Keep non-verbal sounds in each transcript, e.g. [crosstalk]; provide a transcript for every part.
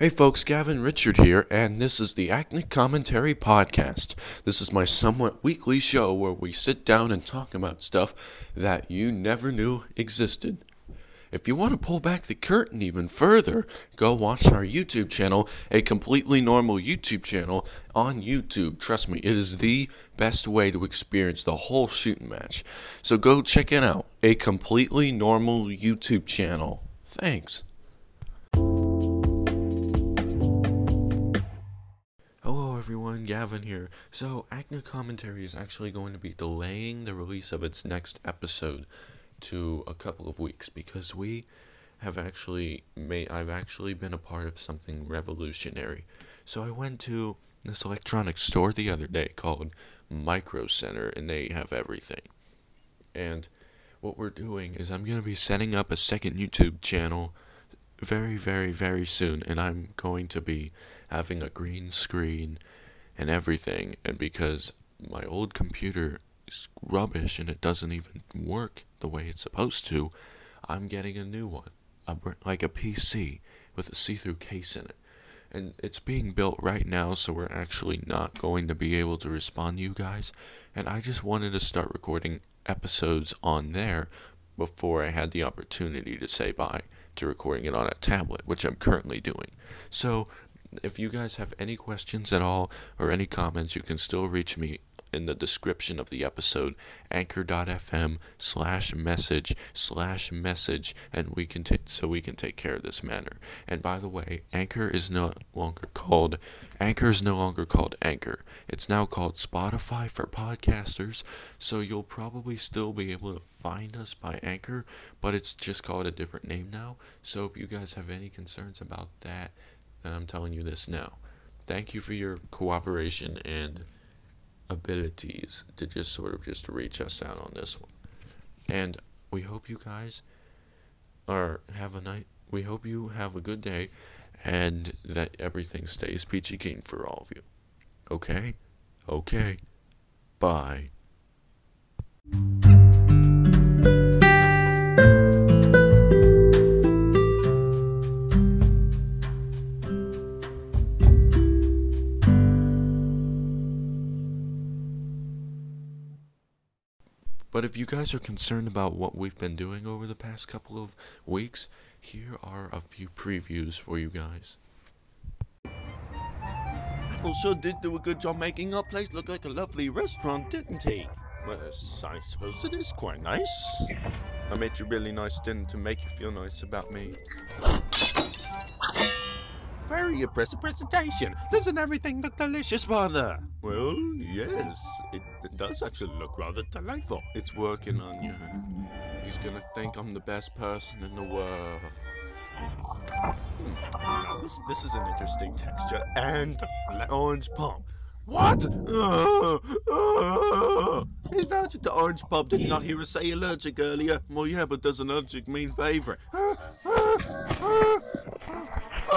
Hey folks, Gavin Richard here, and this is the Acne Commentary Podcast. This is my somewhat weekly show where we sit down and talk about stuff that you never knew existed. If you want to pull back the curtain even further, go watch our YouTube channel, a completely normal YouTube channel on YouTube. Trust me, it is the best way to experience the whole shooting match. So go check it out, a completely normal YouTube channel. Thanks. Everyone, Gavin here. So, Acne Commentary is actually going to be delaying the release of its next episode to a couple of weeks because we have actually made I've actually been a part of something revolutionary. So I went to this electronics store the other day called Micro Center and they have everything. And what we're doing is I'm going to be setting up a second YouTube channel very very very soon and I'm going to be having a green screen and everything. And because my old computer is rubbish and it doesn't even work the way it's supposed to, I'm getting a new one, a, like a PC with a see through case in it. And it's being built right now, so we're actually not going to be able to respond to you guys. And I just wanted to start recording episodes on there before I had the opportunity to say bye to recording it on a tablet, which I'm currently doing. So if you guys have any questions at all or any comments, you can still reach me in the description of the episode anchor.fm slash message slash message and we can take so we can take care of this matter. And by the way anchor is no longer called anchor is no longer called anchor. It's now called spotify for podcasters. So you'll probably still be able to find us by anchor but it's just called a different name now. So if you guys have any concerns about that I'm telling you this now. Thank you for your cooperation and abilities to just sort of just reach us out on this one. And we hope you guys are have a night. We hope you have a good day and that everything stays peachy keen for all of you. Okay? Okay. Bye. But if you guys are concerned about what we've been doing over the past couple of weeks, here are a few previews for you guys. Apple sure did do a good job making our place look like a lovely restaurant, didn't he? Well, I suppose it is quite nice. I made you really nice dinner to make you feel nice about me. Very impressive presentation. Doesn't everything look delicious, Father? Well, yes. It, it does actually look rather delightful. It's working on you. He's gonna think I'm the best person in the world. Now, this, this is an interesting texture and flat orange palm. What? [laughs] Uh, uh, he's allergic to orange pulp. Did you not hear us say allergic earlier? Well, yeah, but does an allergic mean favorite? [laughs]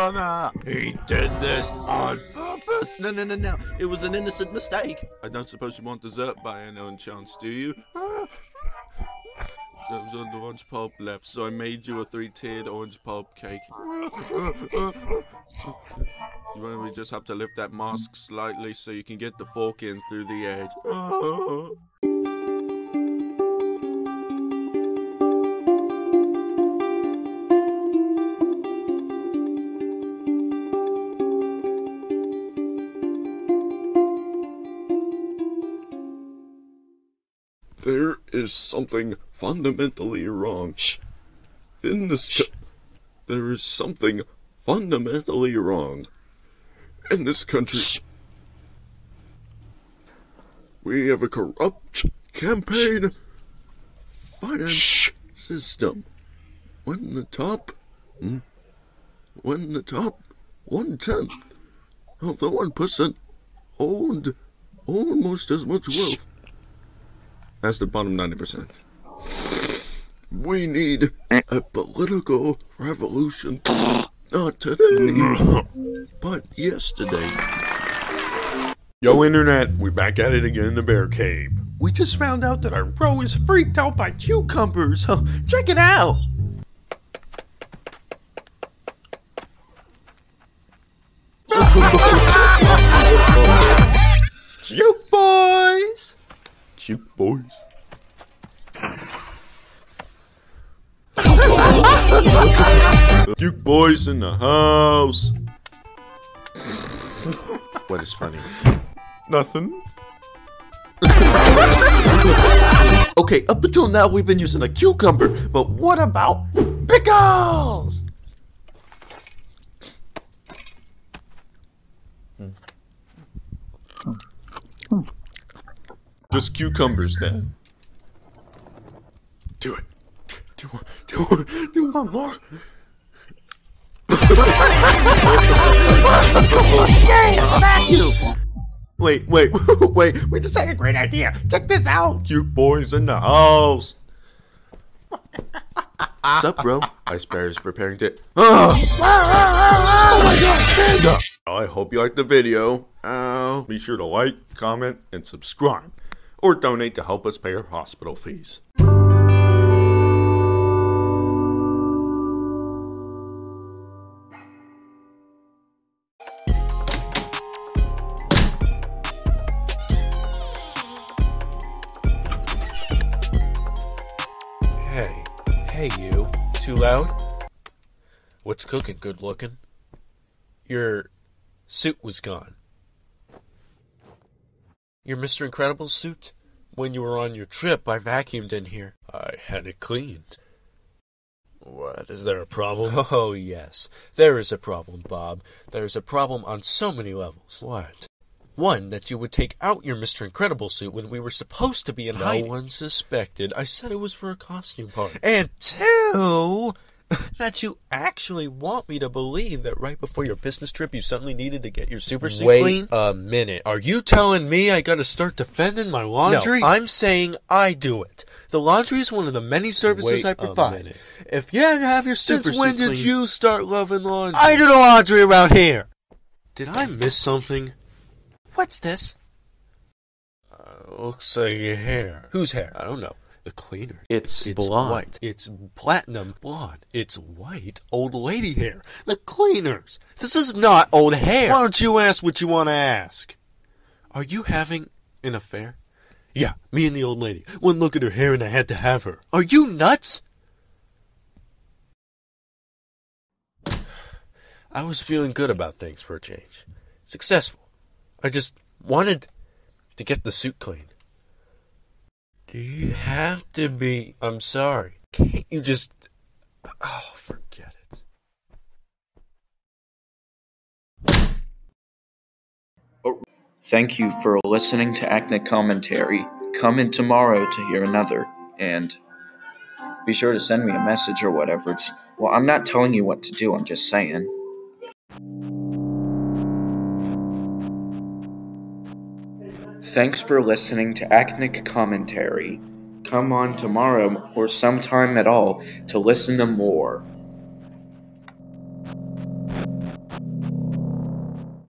Oh! He did this on purpose! No, no, no, no. It was an innocent mistake. I don't suppose you want dessert by any chance, do you? There was an orange pulp left, so I made you a three-tiered orange pulp cake. you we just have to lift that mask slightly so you can get the fork in through the edge. There is something fundamentally wrong. In this. Co- there is something fundamentally wrong. In this country. We have a corrupt campaign finance system. When the top. Hmm? When the top one tenth of the one percent owned almost as much wealth that's the bottom 90%. We need a political revolution. Not today, [laughs] but yesterday. Yo, Internet, we're back at it again in the bear cave. We just found out that our bro is freaked out by cucumbers. Huh? Check it out. [laughs] you Cute boys. Cute boys in the house. what is funny? Nothing. okay, up until now we've been using a cucumber, but what about pickles? Just cucumbers then. Do it. Do one. Do one. Do one more. vacuum. Wait, wait, [laughs] wait. We just had a great idea. Check this out. Cute boys in the house. Sup, bro? [laughs] Ice Bear is preparing to. [laughs] Oh! I hope you liked the video. Uh, be sure to like, comment, and subscribe. Or donate to help us pay our hospital fees. Hey, hey, you. Too loud? What's cooking, good looking? Your suit was gone. Your Mr. Incredible suit? When you were on your trip, I vacuumed in here. I had it cleaned. What, is there a problem? [laughs] Oh, yes. There is a problem, Bob. There is a problem on so many levels. What? One, that you would take out your Mr. Incredible suit when we were supposed to be in No hiding. one suspected. I said it was for a costume party. And two, that you actually want me to believe that right before your business trip you suddenly needed to get your super suit Wait clean? a minute. Are you telling me I gotta start defending my laundry? No, I'm saying I do it. The laundry is one of the many services Wait I provide. If you hadn't have your Super since when did clean. you start loving laundry? I do the laundry around here. Did I miss something? What's this? Uh, looks like your hair. Whose hair? I don't know. The cleaner. It's blonde. white. It's platinum blonde. It's white old lady hair. The cleaners. This is not old hair. Why don't you ask what you want to ask? Are you having an affair? Yeah, me and the old lady. One look at her hair and I had to have her. Are you nuts? I was feeling good about things for a change. Successful. I just wanted to get the suit clean. Do you have to be. I'm sorry. Can't you just. Oh, forget it. Thank you for listening to Acne Commentary. Come in tomorrow to hear another, and be sure to send me a message or whatever. It's well, I'm not telling you what to do. I'm just saying. Thanks for listening to Acnic Commentary. Come on tomorrow or sometime at all to listen to more.